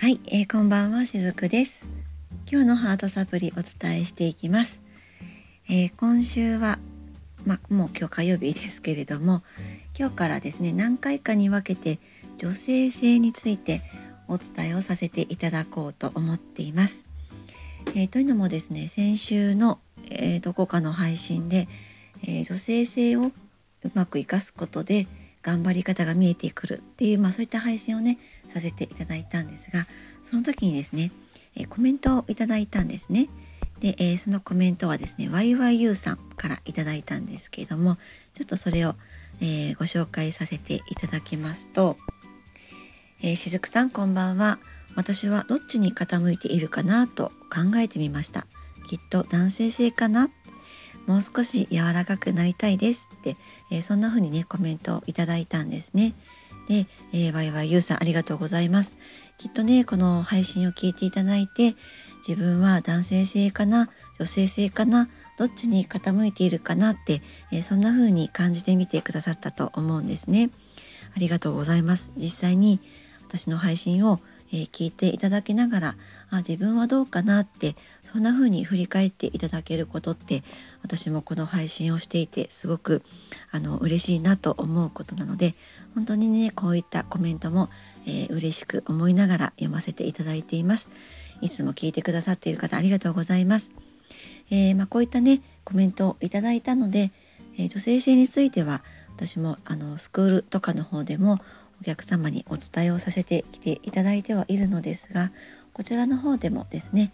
はい、えー、こんばんはしずくです。今日のハートサプリお伝えしていきます、えー、今週はまあ、もう今日火曜日ですけれども今日からですね何回かに分けて女性性についてお伝えをさせていただこうと思っています、えー、というのもですね先週の、えどこかの配信で、え女性性をうまく生かすことで頑張り方が見えてくるっていう、まあ、そういった配信をねさせていただいたんですがその時にですね、えコメントをいただいたんですね。で、え、そのコメントはですね YYU さんからいただいたんですけれどもちょっとそれを、え、ご紹介させていただきますと、えー、しずくさんこんばんは私はどっちに傾いているかなと考えてみましたきっと男性性かなもう少し柔らかくなりたいですって、えー、そんな風にねコメントをいただいたんですね。で、えー、ワイワイユーさんありがとうございます。きっとねこの配信を聞いていただいて自分は男性性かな女性性かなどっちに傾いているかなって、えー、そんな風に感じてみてくださったと思うんですね。ありがとうございます。実際に私の配信をえー、聞いていただきながらあ自分はどうかなってそんな風に振り返っていただけることって私もこの配信をしていてすごくあの嬉しいなと思うことなので本当にねこういったコメントも、えー、嬉しく思いながら読ませていただいています。いつも聞いてくださっている方ありがとうございます。えー、まあ、こういったねコメントをいただいたので、え女性性については私もあのスクールとかの方でもお客様にお伝えをさせてきていただいてはいるのですがこちらの方でもですね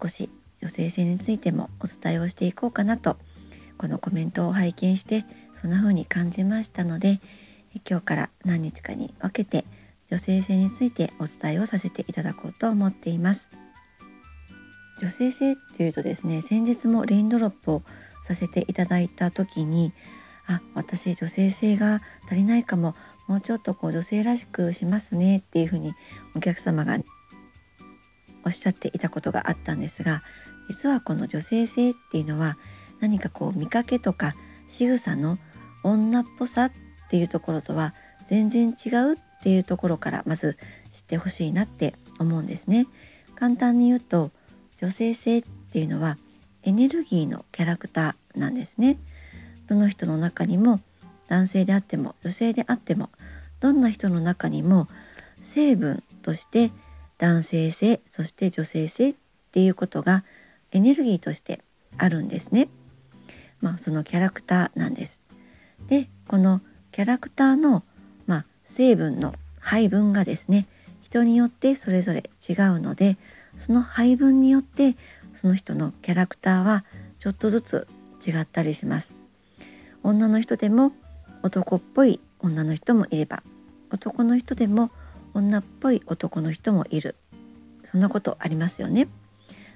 少し女性性についてもお伝えをしていこうかなとこのコメントを拝見してそんな風に感じましたので今日から何日かに分けて女性性についてお伝えをさせていただこうと思っています。女性性っていうとですね先日もレインドロップをさせていただいた時にあ私女性性が足りないかももうちょっとこう女性らしくしますねっていうふうにお客様がおっしゃっていたことがあったんですが実はこの女性性っていうのは何かこう見かけとか仕草の女っぽさっていうところとは全然違うっていうところからまず知ってほしいなって思うんですね。簡単に言うと女性性っていうのはエネルギーのキャラクターなんですね。どの人の中にも男性であっても女性であってもどんな人の中にも成分として男性性そして女性性っていうことがエネルギーとしてあるんですね。まあそのキャラクターなんです。でこのキャラクターの、まあ、成分の配分がですね人によってそれぞれ違うのでその配分によってその人のキャラクターはちょっとずつ違ったりします。女の人でも男っぽい女の人もいれば男の人でも女っぽい男の人もいる。そんなことありますよね。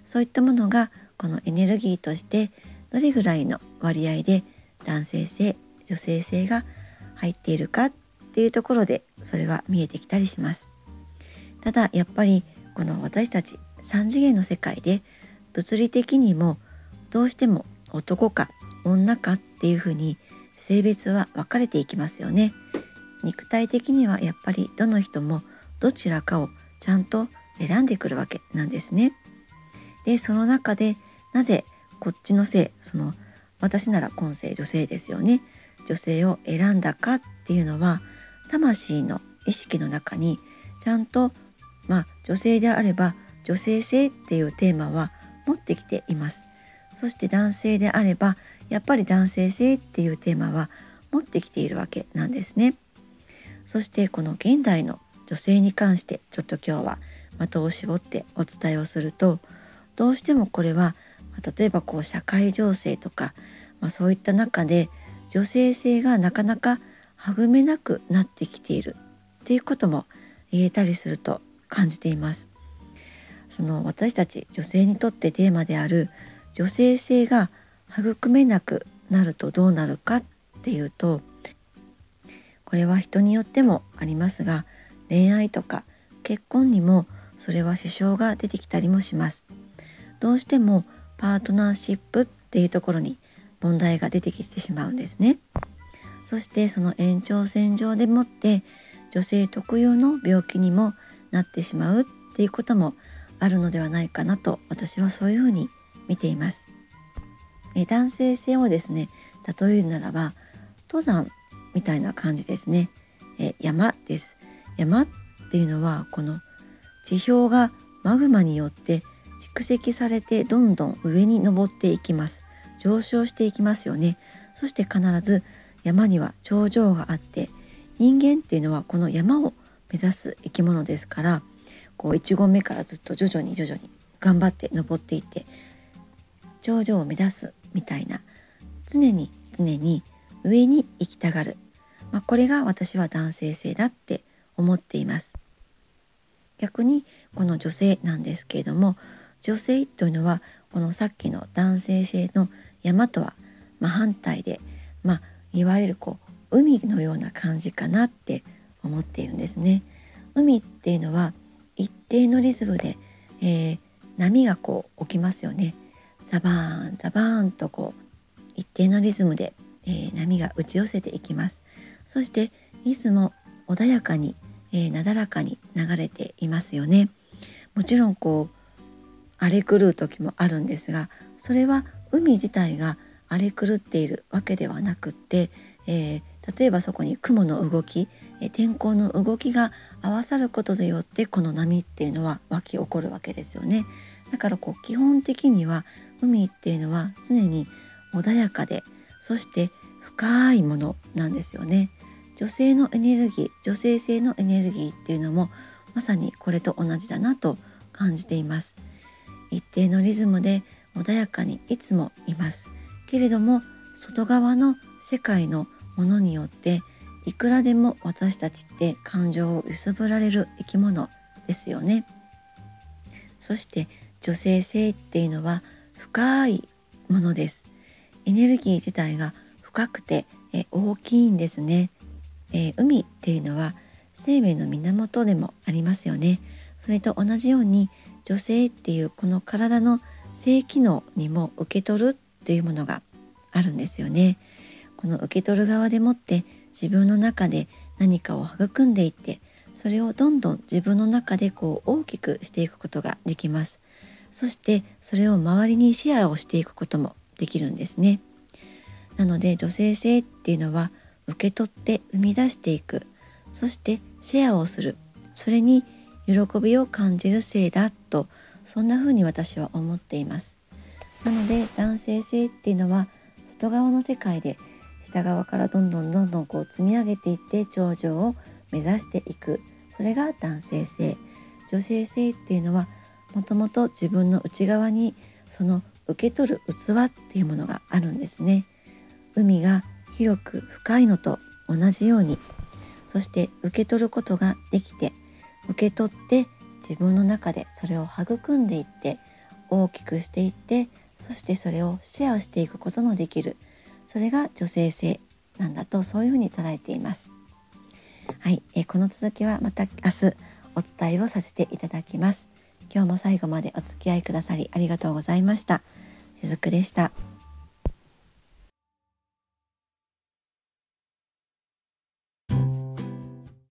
そういったものがこのエネルギーとしてどれぐらいの割合で男性性女性性が入っているかっていうところでそれは見えてきたりします。ただやっぱりこの私たち3次元の世界で物理的にもどうしても男か女かっていうふうに性別は分かれていきますよね。肉体的にはやっぱりどの人もどちらかをちゃんと選んでくるわけなんですね。でその中でなぜこっちの性その私なら今世女性ですよね。女性を選んだかっていうのは魂の意識の中にちゃんとまあ女性であれば女性性っていうテーマは持ってきています。そして男性であればやっぱり男性性っていうテーマは持ってきているわけなんですね。そしてこの現代の女性に関してちょっと今日は的を絞ってお伝えをするとどうしてもこれは例えばこう社会情勢とか、まあ、そういった中で女性性がなかなか育めなくなってきているっていうことも言えたりすると感じています。その私たち女性にとってテーマである女性性が育めなくなるとどうなるかっていうとこれは人によってもありますが恋愛とか結婚にもそれは支障が出てきたりもしますどうしてもパートナーシップっていうところに問題が出てきてしまうんですねそしてその延長線上でもって女性特有の病気にもなってしまうっていうこともあるのではないかなと私はそういうふうに見ています。え男性性をですね例えるならば登山みたいな感じですね。え山です。山っていうのはこの地表がマグマによって蓄積されてどんどん上に登っていきます。上昇していきますよね。そして必ず山には頂上があって人間っていうのはこの山を目指す生き物ですからこう1合目からずっと徐々に徐々に頑張って登っていって頂上を目指すみたいな常に常に上に行きたがる、まあ、これが私は男性性だって思っています逆にこの女性なんですけれども女性というのはこのさっきの男性性の山とは真反対で、まあ、いわゆるこう海のような感じかなって思っているんですね。海っていうのは一定のリズムで、えー、波がこう起きますよね。ザバーンザバーンとこう一定のリズムで、えー、波が打ち寄せていきます。そしてリズム穏やかに、えー、なだらかに流れていますよね。もちろんこう荒れ狂う時もあるんですがそれは海自体が荒れ狂っているわけではなくって、えー、例えばそこに雲の動き、え天候の動きが合わさることによってこの波っていうのは湧き起こるわけですよね。だからこう基本的には海っていうのは常に穏やかでそして深いものなんですよね。女性のエネルギー女性性のエネルギーっていうのもまさにこれと同じだなと感じています。一定のリズムで穏やかにいつもいます。けれども外側の世界のものによっていくらでも私たちって感情を揺すぶられる生き物ですよね。そして女性性っていうのは深いものです。エネルギー自体が深くてえ大きいんですね、えー、海っていうのは生命の源でもありますよね。それと同じように女性っていうこの体の性機能にも受け取るっていうものがあるんですよね。この受け取る側でもって自分の中で何かを育んでいってそれをどんどん自分の中でこう大きくしていくことができます。そしてそれを周りにシェアをしていくこともできるんですね。なので女性性っていうのは受け取って生み出していく。そしてシェアをする。それに喜びを感じる性だと。そんな風に私は思っています。なので男性性っていうのは外側の世界で下側からどんどんどんどんこう積み上げていって頂上を目指していく。それが男性性。女性性っていうのはもともと自分の内側にその受け取る器っていうものがあるんですね海が広く深いのと同じようにそして受け取ることができて受け取って自分の中でそれを育んでいって大きくしていってそしてそれをシェアしていくことのできるそれが女性性なんだとそういうふうに捉えています。はい、えー、この続きはまた明日お伝えをさせていただきます。今日も最後までお付き合いくださりありがとうございました。しずくでした。